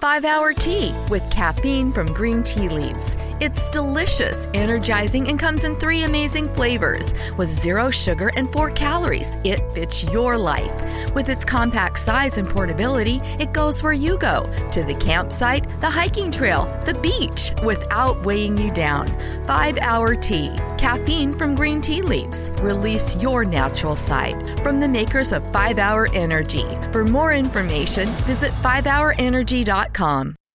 5 Hour Tea with caffeine from green tea leaves. It's delicious, energizing, and comes in three amazing flavors. With zero sugar and four calories, it fits your life. With its compact size and portability, it goes where you go to the campsite, the hiking trail, the beach without weighing you down. 5 Hour Tea, caffeine from green tea leaves. Release your natural side from the makers of 5 Hour Energy. For more information, visit 5hourenergy.com. Indeed.com.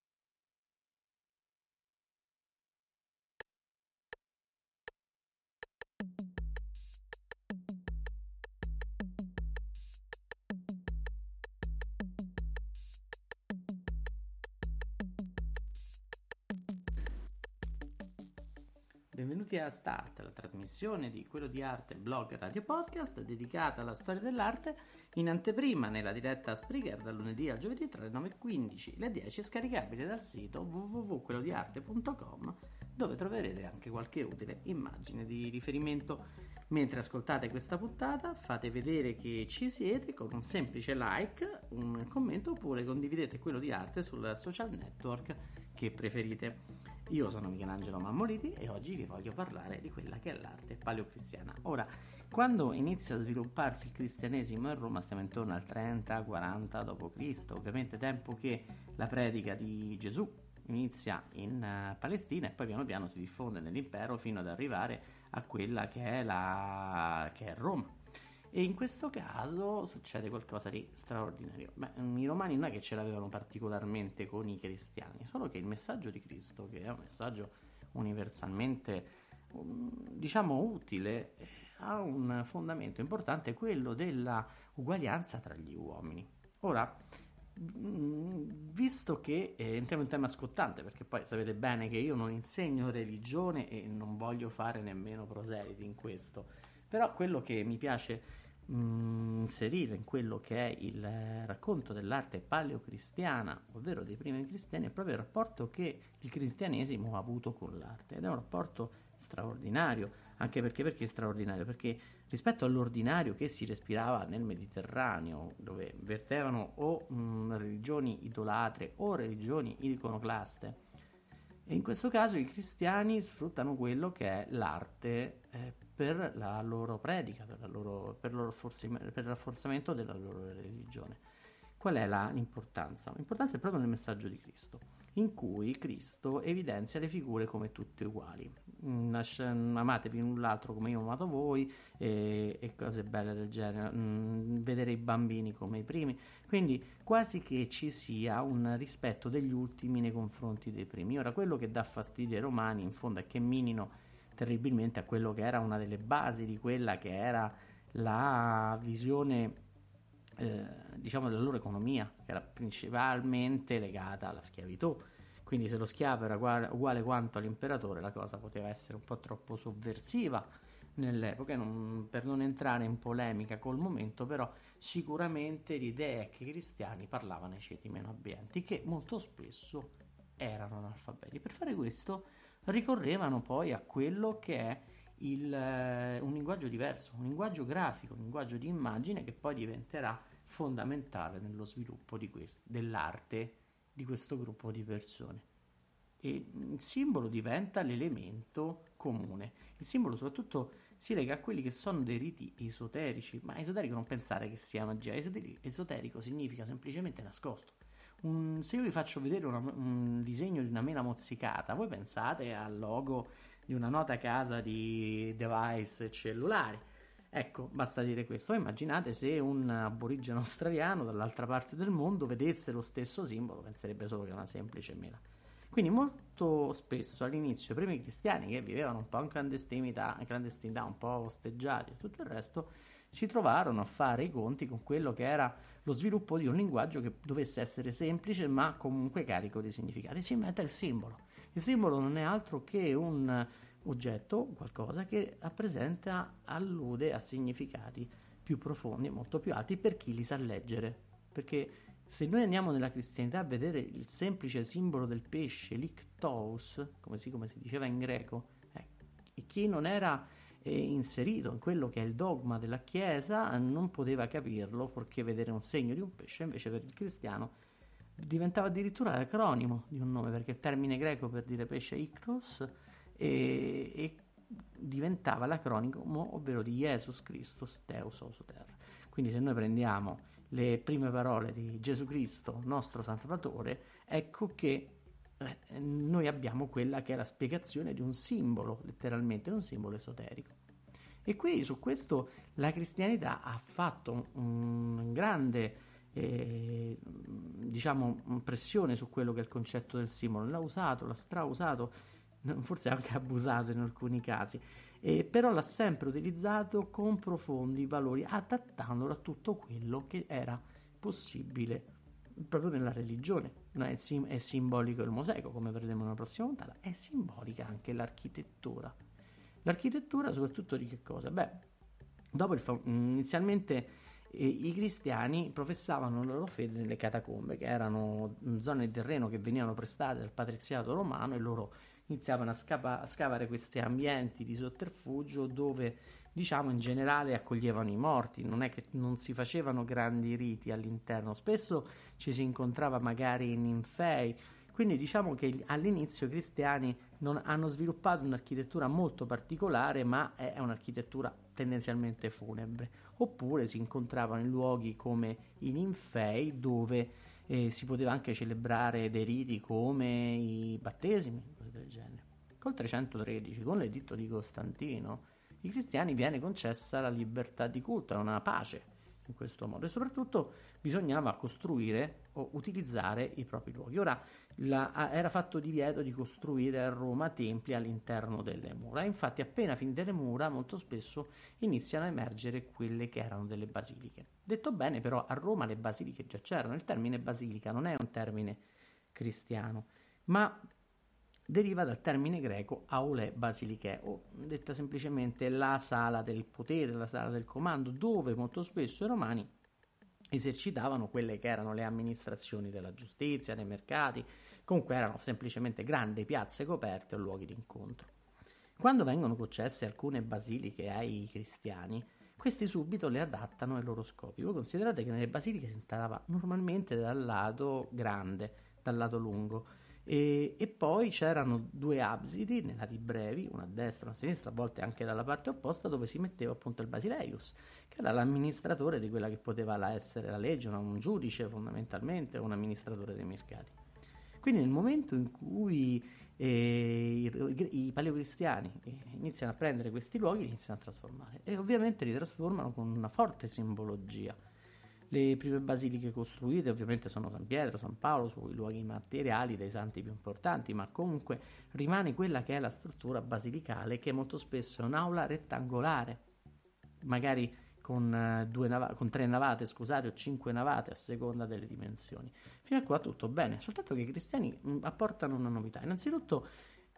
Benvenuti a Start, la trasmissione di Quello di Arte, blog Radio Podcast dedicata alla storia dell'arte in anteprima nella diretta Spreaker dal lunedì al giovedì tra le 9.15 e le 10 scaricabile dal sito www.quellodiarte.com dove troverete anche qualche utile immagine di riferimento. Mentre ascoltate questa puntata fate vedere che ci siete con un semplice like, un commento oppure condividete quello di arte sul social network che preferite. Io sono Michelangelo Mammoliti e oggi vi voglio parlare di quella che è l'arte paleocristiana. Ora, quando inizia a svilupparsi il cristianesimo in Roma, stiamo intorno al 30-40 d.C., ovviamente tempo che la predica di Gesù inizia in uh, Palestina e poi piano piano si diffonde nell'impero fino ad arrivare a quella che è, la... che è Roma. E in questo caso succede qualcosa di straordinario. Beh, i romani non è che ce l'avevano particolarmente con i cristiani, solo che il messaggio di Cristo, che è un messaggio universalmente, um, diciamo, utile, eh, ha un fondamento importante, quello della uguaglianza tra gli uomini. Ora, mm, visto che eh, entriamo in tema scottante, perché poi sapete bene che io non insegno religione e non voglio fare nemmeno proseliti in questo, però quello che mi piace mh, mm, inserire in quello che è il racconto dell'arte paleocristiana, ovvero dei primi cristiani, è proprio il rapporto che il cristianesimo ha avuto con l'arte ed è un rapporto straordinario, anche perché, perché straordinario? Perché rispetto all'ordinario che si respirava nel Mediterraneo, dove vertevano o mh, mm, religioni idolatre o religioni iconoclaste, e in questo caso i cristiani sfruttano quello che è l'arte eh, per la loro predica, per, la loro, per, loro forzi, per, il rafforzamento della loro religione. Qual è la, l'importanza? L'importanza è proprio nel messaggio di Cristo, in cui Cristo evidenzia le figure come tutte uguali. Mm, amatevi l'un l'altro come io ho amato voi e, e cose belle del genere. Mm, vedere i bambini come i primi. Quindi quasi che ci sia un rispetto degli ultimi nei confronti dei primi. Ora, quello che dà fastidio ai romani in fondo è che minino terribilmente a quello che era una delle basi di quella che era la visione eh, diciamo della loro economia che era principalmente legata alla schiavitù. Quindi se lo schiavo era uguale, uguale quanto all'imperatore la cosa poteva essere un po' troppo sovversiva nell'epoca. Non, per non entrare in polemica col momento però sicuramente l'idea è che i cristiani parlavano ai ceti meno abbienti che molto spesso erano analfabeti. Per fare questo ricorrevano poi a quello che è il, eh, un linguaggio diverso, un linguaggio grafico, un linguaggio di immagine che poi diventerà fondamentale nello sviluppo di quest- dell'arte di questo gruppo di persone. E il simbolo diventa l'elemento comune. Il simbolo soprattutto si lega a quelli che sono dei riti esoterici, ma esoterico non pensare che sia magia, esoterico significa semplicemente nascosto un, se io vi faccio vedere una, un disegno di una mela mozzicata, voi pensate al logo di una nota casa di device cellulari. Ecco, basta dire questo. Immaginate se un aborigeno australiano dall'altra parte del mondo vedesse lo stesso simbolo, penserebbe solo che è una semplice mela. Quindi molto spesso all'inizio i primi cristiani che vivevano un po' in clandestinità, in clandestinità un po' osteggiati e tutto il resto, si trovarono a fare i conti con quello che era lo sviluppo di un linguaggio che dovesse essere semplice ma comunque carico di significati. Si inventa il simbolo. Il simbolo non è altro che un oggetto, qualcosa che rappresenta, allude a significati più profondi e molto più alti per chi li sa leggere. Perché se noi andiamo nella cristianità a vedere il semplice simbolo del pesce, l'ictous, come si, come si diceva in greco, eh, chi non era inserito in quello che è il dogma della Chiesa non poteva capirlo, fuorché vedere un segno di un pesce, invece per il cristiano diventava addirittura l'acronimo di un nome, perché il termine greco per dire pesce Icros e, e diventava l'acronimo, ovvero di Jesus Christus Deus Osoter. Quindi se noi prendiamo le prime parole di Gesù Cristo, nostro Salvatore, ecco che noi abbiamo quella che è la spiegazione di un simbolo, letteralmente un simbolo esoterico. E qui su questo la cristianità ha fatto un grande eh, diciamo pressione su quello che è il concetto del simbolo, l'ha usato, l'ha strausato, forse anche abusato in alcuni casi, eh, però l'ha sempre utilizzato con profondi valori, adattandolo a tutto quello che era possibile proprio nella religione. No, è, sim- è, simbolico il mosaico, come vedremo nella prossima puntata, è simbolica anche l'architettura. L'architettura soprattutto di che cosa? Beh, fa- inizialmente eh, i cristiani professavano la loro fede nelle catacombe, che erano zone di terreno che venivano prestate dal patriziato romano e loro iniziavano a, scapa- a scavare questi ambienti di sotterfugio dove diciamo in generale accoglievano i morti, non è che non si facevano grandi riti all'interno, spesso ci si incontrava magari in ninfei, quindi diciamo che all'inizio i cristiani non hanno sviluppato un'architettura molto particolare, ma è un'architettura tendenzialmente funebre, oppure si incontravano in luoghi come i ninfei dove eh, si poteva anche celebrare dei riti come i battesimi, del genere. Col 313, con l'editto di Costantino, i cristiani viene concessa la libertà di culto, una pace in questo modo e soprattutto bisognava costruire o utilizzare i propri luoghi. Ora la, era fatto divieto di costruire a Roma templi all'interno delle mura, infatti appena finite le mura molto spesso iniziano a emergere quelle che erano delle basiliche. Detto bene però a Roma le basiliche già c'erano, il termine basilica non è un termine cristiano, ma deriva dal termine greco aule basiliche, o detta semplicemente la sala del potere, la sala del comando, dove molto spesso i romani esercitavano quelle che erano le amministrazioni della giustizia, dei mercati, comunque erano semplicemente grandi piazze coperte o luoghi di incontro. Quando vengono concesse alcune basiliche ai cristiani, questi subito le adattano ai loro scopi. Voi considerate che nelle basiliche si entrava normalmente dal lato grande, dal lato lungo, e, e, poi c'erano due absidi nei lati brevi, una a destra e una a sinistra, a volte anche dalla parte opposta, dove si metteva appunto il basileius, che era l'amministratore di quella che poteva essere la legge, un giudice fondamentalmente, un amministratore dei mercati. Quindi nel momento in cui eh, i, i paleocristiani eh, iniziano a prendere questi luoghi, li iniziano a trasformare. E ovviamente li trasformano con una forte simbologia le prime basiliche costruite ovviamente sono San Pietro, San Paolo, sui luoghi materiali dei santi più importanti, ma comunque rimane quella che è la struttura basilicale che molto spesso è un'aula rettangolare, magari con, uh, nav- con tre navate, scusate, o cinque navate a seconda delle dimensioni. Fino a qua tutto bene, soltanto che i cristiani mm, apportano una novità. Innanzitutto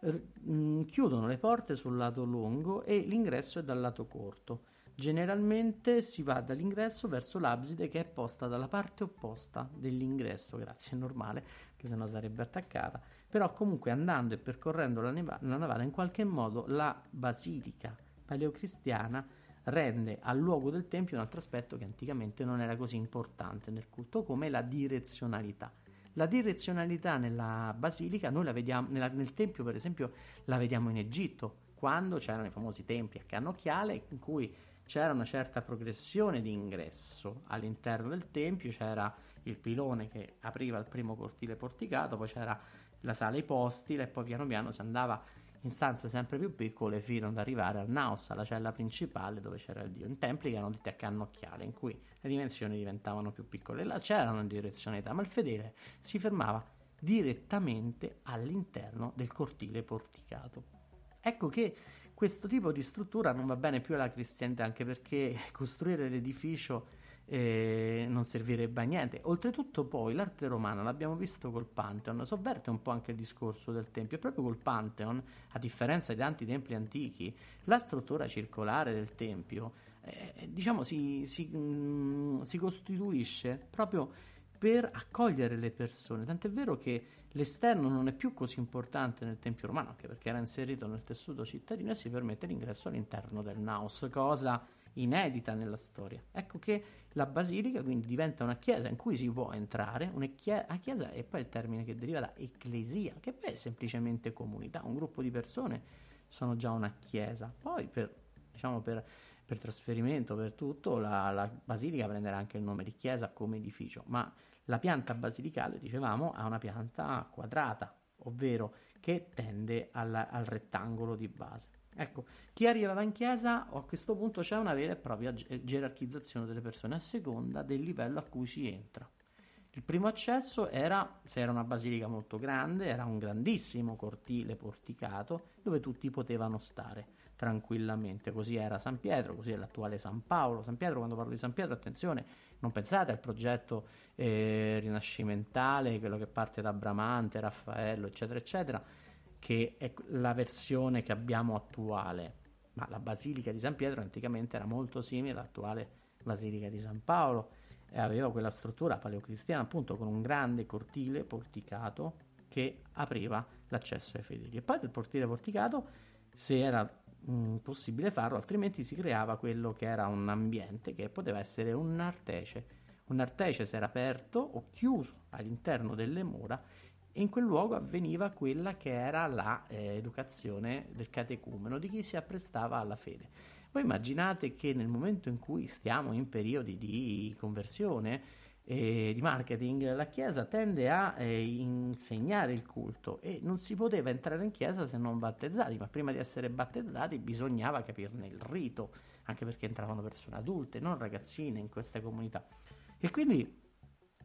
r- mh, mm, chiudono le porte sul lato lungo e l'ingresso è dal lato corto. Generalmente si va dall'ingresso verso l'abside che è posta dalla parte opposta dell'ingresso, grazie, è normale, che sennò sarebbe attaccata, però comunque andando e percorrendo la, neva- la navata in qualche modo la basilica paleocristiana rende al luogo del tempio un altro aspetto che anticamente non era così importante nel culto come la direzionalità. La direzionalità nella basilica, noi la vediamo nella, nel tempio per esempio la vediamo in Egitto, quando c'erano i famosi templi a cannocchiale in cui c'era una certa progressione di ingresso all'interno del tempio, c'era il pilone che apriva il primo cortile porticato, poi c'era la sala ipostile e poi piano piano si andava in stanze sempre più piccole fino ad arrivare al naos, alla cella principale dove c'era il dio, in templi che erano detti a cannocchiale, in cui le dimensioni diventavano più piccole. Là c'erano direzionalità, ma il fedele si fermava direttamente all'interno del cortile porticato. Ecco che questo tipo di struttura non va bene più alla cristianità, anche perché costruire l'edificio eh, non servirebbe a niente. Oltretutto, poi l'arte romana, l'abbiamo visto col Pantheon, sovverte un po' anche il discorso del tempio. E proprio col Pantheon, a differenza di tanti templi antichi, la struttura circolare del tempio, eh, diciamo, si, si, mh, mm, si costituisce proprio per accogliere le persone. Tant'è vero che L'esterno non è più così importante nel Tempio romano, anche perché era inserito nel tessuto cittadino e si permette l'ingresso all'interno del naus, cosa inedita nella storia. Ecco che la basilica quindi diventa una chiesa in cui si può entrare, una chiesa e poi il termine che deriva da ecclesia, che poi è semplicemente comunità, un gruppo di persone sono già una chiesa. Poi per, diciamo per, per trasferimento, per tutto, la, la basilica prenderà anche il nome di chiesa come edificio, ma la pianta basilicale, dicevamo, ha una pianta quadrata, ovvero che tende al, al rettangolo di base. Ecco, chi arrivava in chiesa a questo punto c'è una vera e propria gerarchizzazione delle persone a seconda del livello a cui si entra. Il primo accesso era, se era una basilica molto grande, era un grandissimo cortile porticato dove tutti potevano stare tranquillamente. Così era San Pietro, così è l'attuale San Paolo. San Pietro, quando parlo di San Pietro, attenzione, non pensate al progetto eh, rinascimentale, quello che parte da Bramante, Raffaello, eccetera, eccetera, che è la versione che abbiamo attuale. Ma la Basilica di San Pietro anticamente era molto simile all'attuale Basilica di San Paolo e aveva quella struttura paleocristiana appunto con un grande cortile porticato che apriva l'accesso ai fedeli. E poi del portile porticato, se era mh, mm, possibile farlo, altrimenti si creava quello che era un ambiente che poteva essere un artece. Un artece si era aperto o chiuso all'interno delle mura e in quel luogo avveniva quella che era l'educazione eh, del catecumeno, di chi si apprestava alla fede. Voi immaginate che nel momento in cui stiamo in periodi di conversione, eh, di marketing, la Chiesa tende a eh, insegnare il culto e non si poteva entrare in Chiesa se non battezzati, ma prima di essere battezzati bisognava capirne il rito, anche perché entravano persone adulte, non ragazzine in queste comunità. E quindi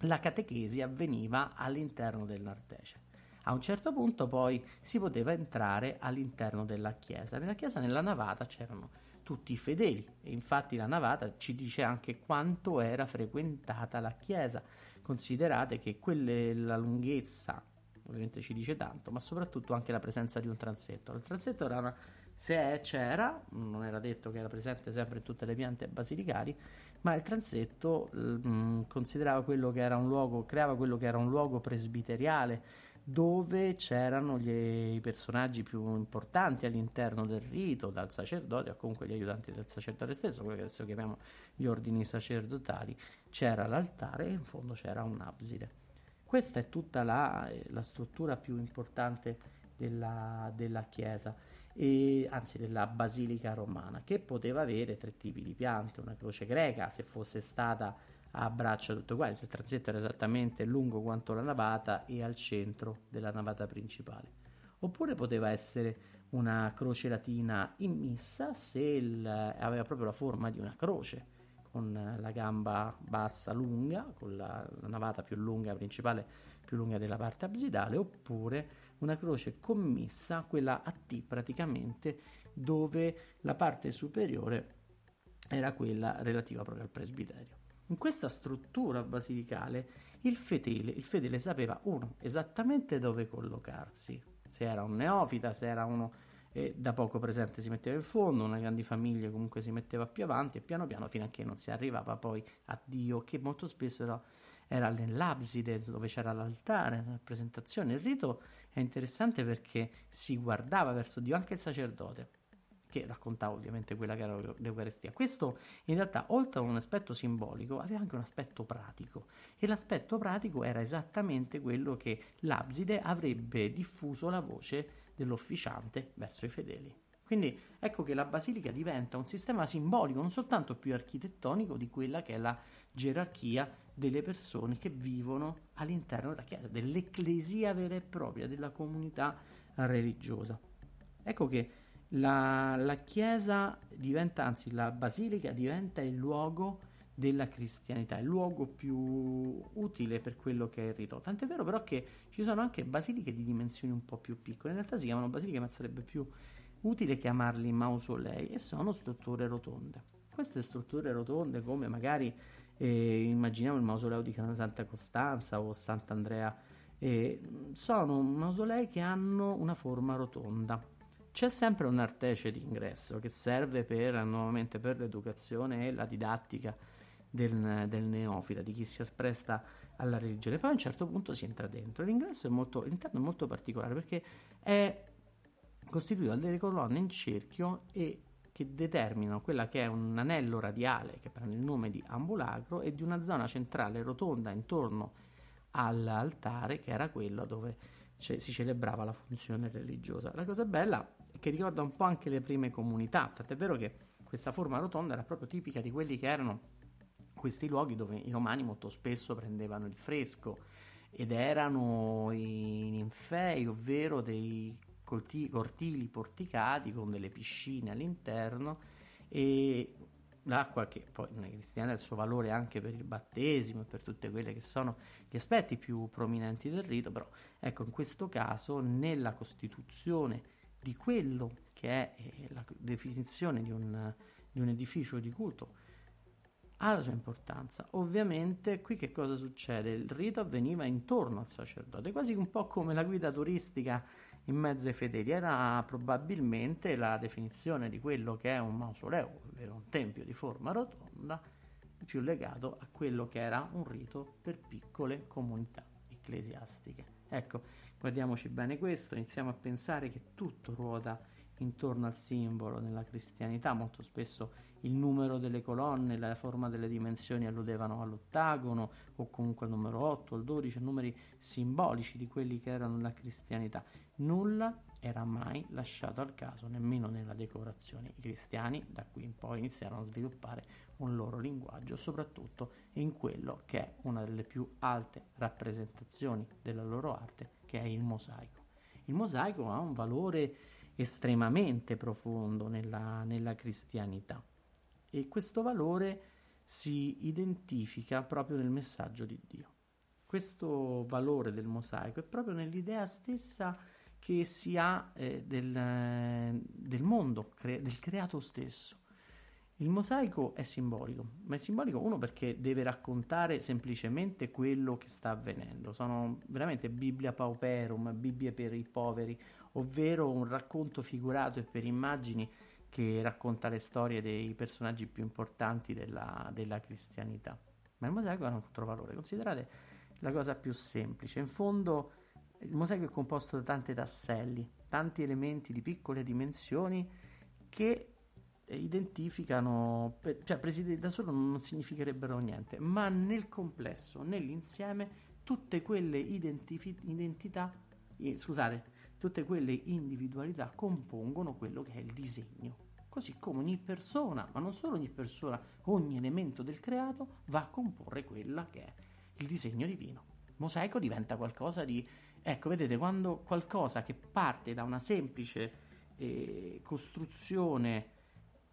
la catechesi avveniva all'interno dell'Artece. A un certo punto poi si poteva entrare all'interno della chiesa. Nella chiesa, nella navata, c'erano tutti i fedeli e infatti la navata ci dice anche quanto era frequentata la chiesa. Considerate che quelle, la lunghezza ovviamente ci dice tanto, ma soprattutto anche la presenza di un transetto. Il transetto era una, se c'era, non era detto che era presente sempre in tutte le piante basilicali, ma il transetto mh, mm, considerava quello che era un luogo, creava quello che era un luogo presbiteriale dove c'erano gli, i personaggi più importanti all'interno del rito, dal sacerdote o comunque gli aiutanti del sacerdote stesso, quello che adesso chiamiamo gli ordini sacerdotali, c'era l'altare e in fondo c'era un'abside. Questa è tutta la, eh, la struttura più importante della, della chiesa e, anzi della basilica romana, che poteva avere tre tipi di piante, una croce greca se fosse stata a braccia uguali, se il transetto era esattamente lungo quanto la navata e al centro della navata principale. Oppure poteva essere una croce latina immissa se il, aveva proprio la forma di una croce, con la gamba bassa lunga, con la, la navata più lunga principale, più lunga della parte absidale, oppure una croce commissa, quella a T praticamente, dove la parte superiore era quella relativa proprio al presbiterio. In questa struttura basilicale il fedele, il fedele sapeva, uno, esattamente dove collocarsi, se era un neofita, se era uno eh, da poco presente si metteva in fondo, una grande famiglia comunque si metteva più avanti e piano piano fino a che non si arrivava poi a Dio, che molto spesso era, era nell'abside dove c'era l'altare, la presentazione. Il rito è interessante perché si guardava verso Dio anche il sacerdote che raccontava ovviamente quella che era l'Eucarestia. Questo in realtà, oltre a un aspetto simbolico, aveva anche un aspetto pratico e l'aspetto pratico era esattamente quello che l'abside avrebbe diffuso la voce dell'officiante verso i fedeli. Quindi ecco che la basilica diventa un sistema simbolico, non soltanto più architettonico di quella che è la gerarchia delle persone che vivono all'interno della Chiesa, dell'ecclesia vera e propria, della comunità religiosa. Ecco che la, la Chiesa diventa, anzi la Basilica diventa il luogo della cristianità, il luogo più utile per quello che è il rito. Tant'è vero però che ci sono anche basiliche di dimensioni un po' più piccole, in realtà si chiamano basiliche ma sarebbe più utile chiamarli mausolei e sono strutture rotonde. Queste strutture rotonde come magari eh, immaginiamo il mausoleo di Santa Costanza o Sant'Andrea, eh, sono mausolei che hanno una forma rotonda c'è sempre un artece d'ingresso che serve per, nuovamente per l'educazione e la didattica del, del neofita, di chi si espresta alla religione. Poi a un certo punto si entra dentro. L'ingresso è molto, l'interno è molto particolare perché è costituito da delle colonne in cerchio e che determinano quella che è un anello radiale che prende il nome di ambulacro e di una zona centrale rotonda intorno all'altare che era quello dove ce- si celebrava la funzione religiosa. La cosa bella è che ricorda un po' anche le prime comunità, tant'è vero che questa forma rotonda era proprio tipica di quelli che erano questi luoghi dove i romani molto spesso prendevano il fresco ed erano i ninfei, ovvero dei colti- cortili porticati con delle piscine all'interno e l'acqua che poi nei cristiani ha il suo valore anche per il battesimo e per tutte quelle che sono gli aspetti più prominenti del rito, però ecco in questo caso nella costituzione di quello che è eh, la definizione di un, di un edificio di culto ha la sua importanza. Ovviamente qui che cosa succede? Il rito avveniva intorno al sacerdote, quasi un po' come la guida turistica in mezzo ai fedeli. Era probabilmente la definizione di quello che è un mausoleo, ovvero un tempio di forma rotonda, più legato a quello che era un rito per piccole comunità ecclesiastiche. Ecco, guardiamoci bene questo, iniziamo a pensare che tutto ruota intorno al simbolo nella cristianità, molto spesso il numero delle colonne, la forma delle dimensioni alludevano all'ottagono o comunque al numero 8, al 12, numeri simbolici di quelli che erano la cristianità. Nulla era mai lasciato al caso, nemmeno nella decorazione. I cristiani da qui in poi iniziarono a sviluppare un loro linguaggio, soprattutto in quello che è una delle più alte rappresentazioni della loro arte, che è il mosaico. Il mosaico ha un valore estremamente profondo nella, nella cristianità e questo valore si identifica proprio nel messaggio di Dio. Questo valore del mosaico è proprio nell'idea stessa che si ha eh, del, del, mondo, cre- del creato stesso. Il mosaico è simbolico, ma è simbolico uno perché deve raccontare semplicemente quello che sta avvenendo. Sono veramente Bibbia pauperum, Bibbie per i poveri, ovvero un racconto figurato e per immagini che racconta le storie dei personaggi più importanti della, della cristianità. Ma il mosaico ha un altro valore. Considerate la cosa più semplice. In fondo il mosaico è composto da tanti tasselli, tanti elementi di piccole dimensioni che identificano, cioè presi da solo non significherebbero niente, ma nel complesso, nell'insieme, tutte quelle identifi- identità, eh, scusate, tutte quelle individualità compongono quello che è il disegno. Così come ogni persona, ma non solo ogni persona, ogni elemento del creato va a comporre quella che è il disegno divino. Il mosaico diventa qualcosa di... Ecco, vedete, quando qualcosa che parte da una semplice eh, costruzione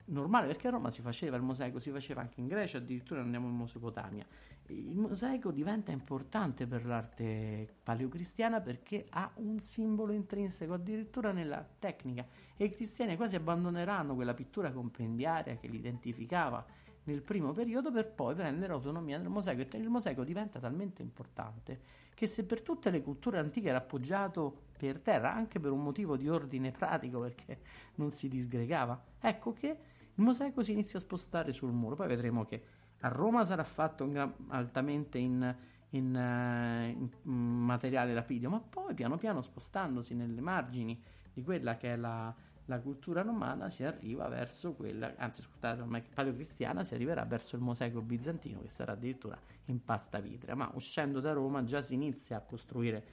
normale, perché a Roma si faceva il mosaico, si faceva anche in Grecia, addirittura andiamo in Mesopotamia. Il mosaico diventa importante per l'arte paleocristiana perché ha un simbolo intrinseco, addirittura nella tecnica, e i cristiani quasi abbandoneranno quella pittura compendiaria che li identificava nel primo periodo per poi prendere autonomia del mosaico. E il mosaico diventa talmente importante che se per tutte le culture antiche era appoggiato per terra, anche per un motivo di ordine pratico, perché non si disgregava, ecco che il mosaico si inizia a spostare sul muro, poi vedremo che a Roma sarà fatto gran, altamente in, in, uh, in, materiale lapidio, ma poi piano piano spostandosi nelle margini di quella che è la, la cultura romana si arriva verso quella, anzi scusate, ormai paleocristiana si arriverà verso il mosaico bizantino che sarà addirittura in pasta vitrea, ma uscendo da Roma già si inizia a costruire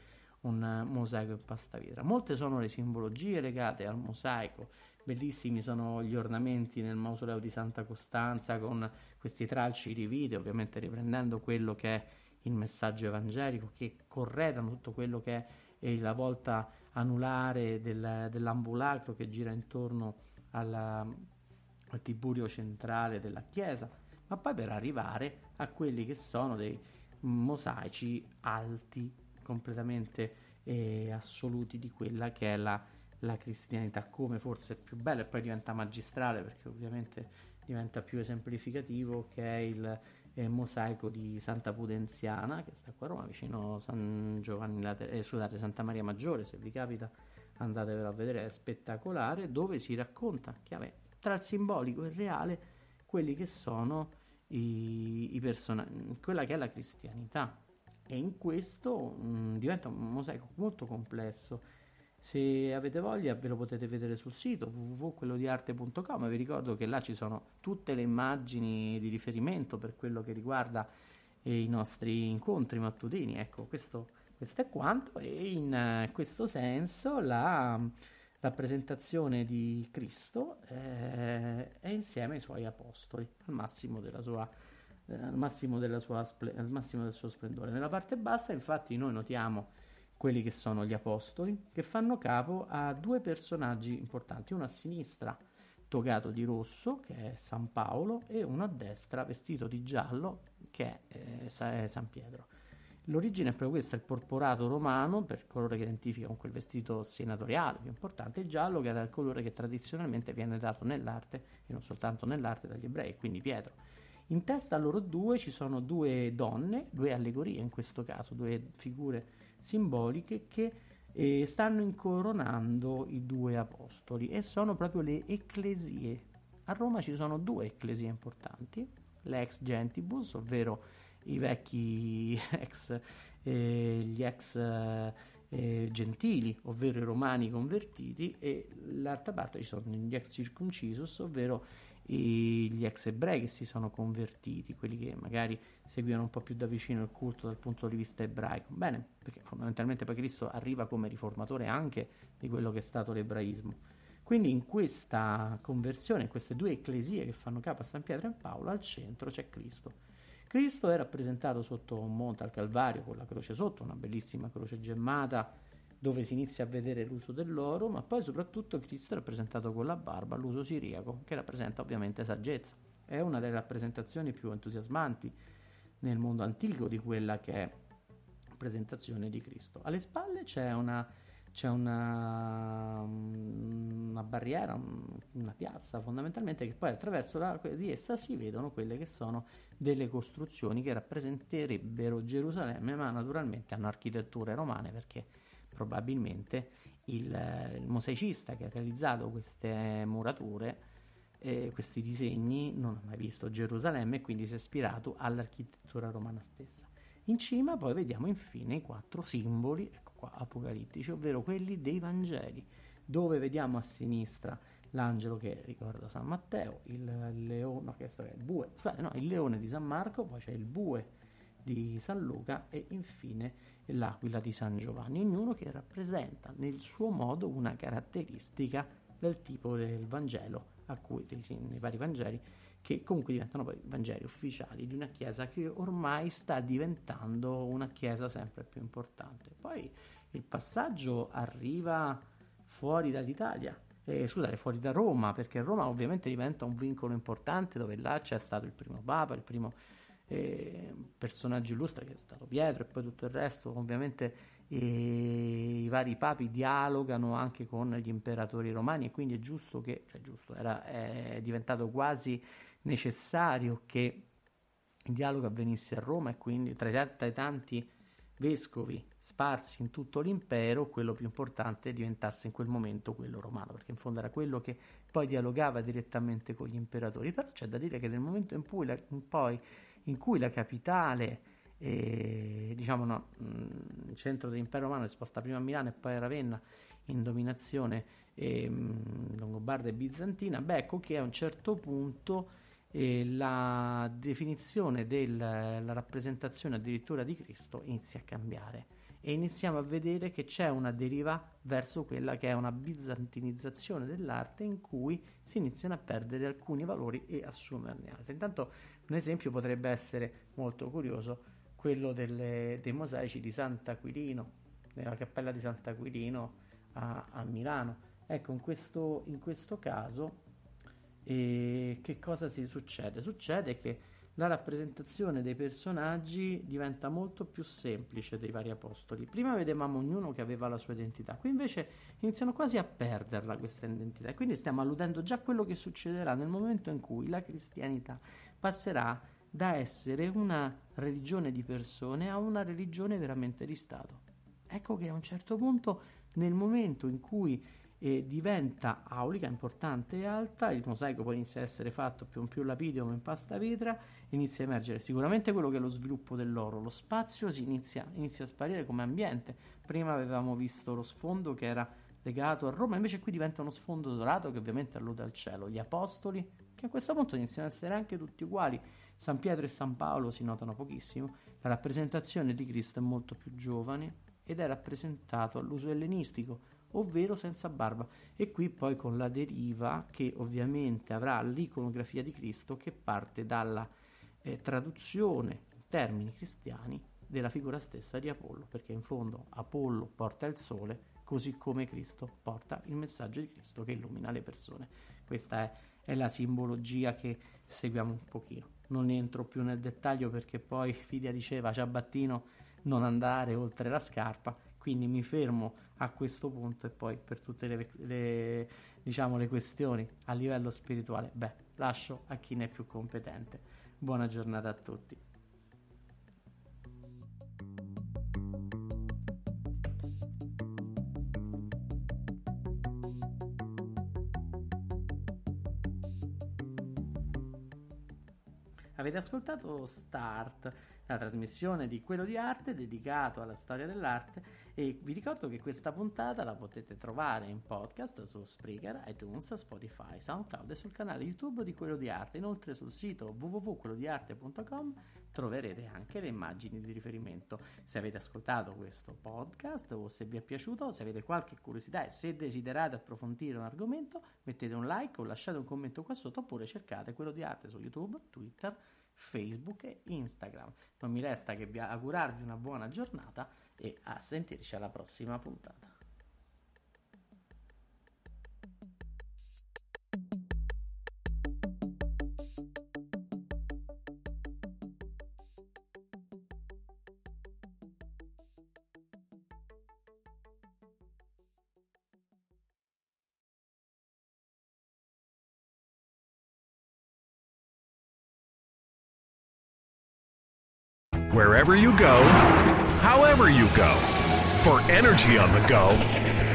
un mosaico in pasta vitrea. Molte sono le simbologie legate al mosaico, Bellissimi sono gli ornamenti nel mausoleo di Santa Costanza con questi tralci di vite, ovviamente riprendendo quello che è il messaggio evangelico, che corredano tutto quello che è la volta anulare del, dell'ambulacro che gira intorno alla, al tiburio centrale della chiesa, ma poi per arrivare a quelli che sono dei mosaici alti, completamente eh, assoluti di quella che è la la cristianità come forse più bella e poi diventa magistrale perché ovviamente diventa più esemplificativo che è il eh, mosaico di Santa Pudenziana che sta qua a Roma vicino San Giovanni Later- eh, scusate Santa Maria Maggiore se vi capita andatevelo a vedere è spettacolare dove si racconta chiaramente tra il simbolico e il reale quelli che sono i, i personaggi quella che è la cristianità. E in questo mh, diventa un mosaico molto complesso Se avete voglia ve lo potete vedere sul sito www.quellodiarte.com. Vi ricordo che là ci sono tutte le immagini di riferimento per quello che riguarda eh, i nostri incontri mattutini. Ecco, questo, questo è quanto e in uh, questo senso la rappresentazione di Cristo eh, è insieme ai suoi apostoli al massimo della sua eh, al massimo, sua, al massimo del suo splendore. Nella parte bassa, infatti, noi notiamo quelli che sono gli apostoli, che fanno capo a due personaggi importanti, uno a sinistra togato di rosso, che è San Paolo, e uno a destra vestito di giallo, che è, eh, San Pietro. L'origine è proprio questa, il porporato romano, per colore che identifica con quel vestito senatoriale più importante, il giallo che era il colore che tradizionalmente viene dato nell'arte, e non soltanto nell'arte dagli ebrei, quindi Pietro. In testa a loro due ci sono due donne, due allegorie in questo caso, due figure simboliche che eh, stanno incoronando i due apostoli e sono proprio le ecclesie. A Roma ci sono due ecclesie importanti, l'ex gentibus, ovvero i vecchi ex, eh, gli ex eh, gentili, ovvero i romani convertiti, e l'altra parte ci sono gli ex circuncisus, ovvero gli ex ebrei che si sono convertiti, quelli che magari seguivano un po' più da vicino il culto dal punto di vista ebraico. Bene, perché fondamentalmente poi Cristo arriva come riformatore anche di quello che è stato l'ebraismo. Quindi in questa conversione, in queste due ecclesie che fanno capo a San Pietro e Paolo, al centro c'è Cristo. Cristo è rappresentato sotto un monte al Calvario con la croce sotto, una bellissima croce gemmata dove si inizia a vedere l'uso dell'oro, ma poi soprattutto Cristo è rappresentato con la barba, l'uso siriaco, che rappresenta ovviamente saggezza. È una delle rappresentazioni più entusiasmanti nel mondo antico di quella che è la presentazione di Cristo. Alle spalle c'è una, c'è una, una barriera, una piazza fondamentalmente, che poi attraverso la, di essa si vedono quelle che sono delle costruzioni che rappresenterebbero Gerusalemme, ma naturalmente hanno architetture romane perché probabilmente il, il mosaicista che ha realizzato queste murature, eh, questi disegni, non ha mai visto Gerusalemme e quindi si è ispirato all'architettura romana stessa. In cima poi vediamo infine i quattro simboli, ecco qua, apocalittici, ovvero quelli dei Vangeli, dove vediamo a sinistra l'angelo che ricorda San Matteo, il leone, no, che è il bue, scusate, no, il leone di San Marco, poi c'è il bue di San Luca e infine l'aquila di San Giovanni, ognuno che rappresenta nel suo modo una caratteristica del tipo del Vangelo, a cui nei vari Vangeli, che comunque diventano poi Vangeli ufficiali di una chiesa che ormai sta diventando una chiesa sempre più importante. Poi il passaggio arriva fuori dall'Italia, eh, scusate, fuori da Roma, perché Roma ovviamente diventa un vincolo importante dove là c'è stato il primo Papa, il primo eh, personaggio illustre che è stato Pietro e poi tutto il resto, ovviamente i vari papi dialogano anche con gli imperatori romani e quindi è giusto che, cioè giusto, era, è diventato quasi necessario che il dialogo avvenisse a Roma e quindi tra tra i tanti vescovi sparsi in tutto l'impero, quello più importante diventasse in quel momento quello romano, perché in fondo era quello che poi dialogava direttamente con gli imperatori. Però c'è da dire che nel momento in cui la, in poi in cui la capitale, eh, diciamo no, mm, il centro dell'impero romano è sposta prima a Milano e poi a Ravenna in dominazione eh, longobarda e bizantina, beh ecco che a un certo punto eh, la definizione della rappresentazione addirittura di Cristo inizia a cambiare e iniziamo a vedere che c'è una deriva verso quella che è una bizantinizzazione dell'arte in cui si iniziano a perdere alcuni valori e assumerne altri. Intanto un esempio potrebbe essere molto curioso quello delle, dei mosaici di Sant'Aquilino, nella cappella di Sant'Aquilino a, a Milano. Ecco, in questo, in questo caso eh, che cosa si succede? Succede che la rappresentazione dei personaggi diventa molto più semplice dei vari apostoli. Prima vedevamo ognuno che aveva la sua identità, qui invece iniziano quasi a perderla questa identità e quindi stiamo alludendo già a quello che succederà nel momento in cui la cristianità passerà da essere una religione di persone a una religione veramente di Stato. Ecco che a un certo punto, nel momento in cui e diventa aulica, importante e alta, il mosaico poi inizia a essere fatto più, più lapidio come in pasta vetra, inizia a emergere sicuramente quello che è lo sviluppo dell'oro, lo spazio inizia, inizia a sparire come ambiente, prima avevamo visto lo sfondo che era legato a Roma, invece qui diventa uno sfondo dorato che ovviamente allude al cielo. Gli apostoli, che a questo punto iniziano ad essere anche tutti uguali, San Pietro e San Paolo si notano pochissimo, la rappresentazione di Cristo è molto più giovane ed è rappresentato all'uso ellenistico, ovvero senza barba, e qui poi con la deriva che ovviamente avrà l'iconografia di Cristo che parte dalla eh, traduzione in termini cristiani della figura stessa di Apollo, perché in fondo Apollo porta il sole, così come Cristo porta il messaggio di Cristo che illumina le persone. Questa è, è la simbologia che seguiamo un pochino. Non entro più nel dettaglio perché poi Fidia diceva Ciabattino non andare oltre la scarpa, quindi mi fermo a questo punto e poi per tutte le, le, diciamo, le questioni a livello spirituale, beh, lascio a chi ne è più competente. Buona giornata a tutti. Avete ascoltato Start, la trasmissione di Quello di Arte dedicato alla storia dell'arte e vi ricordo che questa puntata la potete trovare in podcast su Spreaker, iTunes, Spotify, SoundCloud e sul canale YouTube di Quello di Arte. Inoltre sul sito www.quellodiarte.com troverete anche le immagini di riferimento. Se avete ascoltato questo podcast o se vi è piaciuto, se avete qualche curiosità e se desiderate approfondire un argomento, mettete un like o lasciate un commento qua sotto oppure cercate quello di arte su YouTube, Twitter, Facebook e Instagram. Non mi resta che augurarvi una buona giornata e a sentirci alla prossima puntata. You go, however you go. For energy on the go,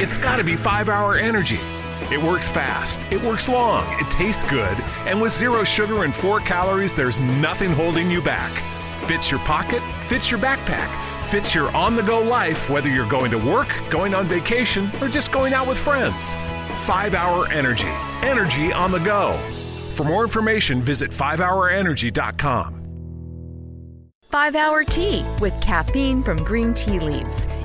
it's got to be 5 Hour Energy. It works fast, it works long, it tastes good, and with zero sugar and 4 calories, there's nothing holding you back. Fits your pocket, fits your backpack, fits your on the go life, whether you're going to work, going on vacation, or just going out with friends. 5 Hour Energy. Energy on the go. For more information, visit 5hourenergy.com. 5 Hour Tea with caffeine from green tea leaves.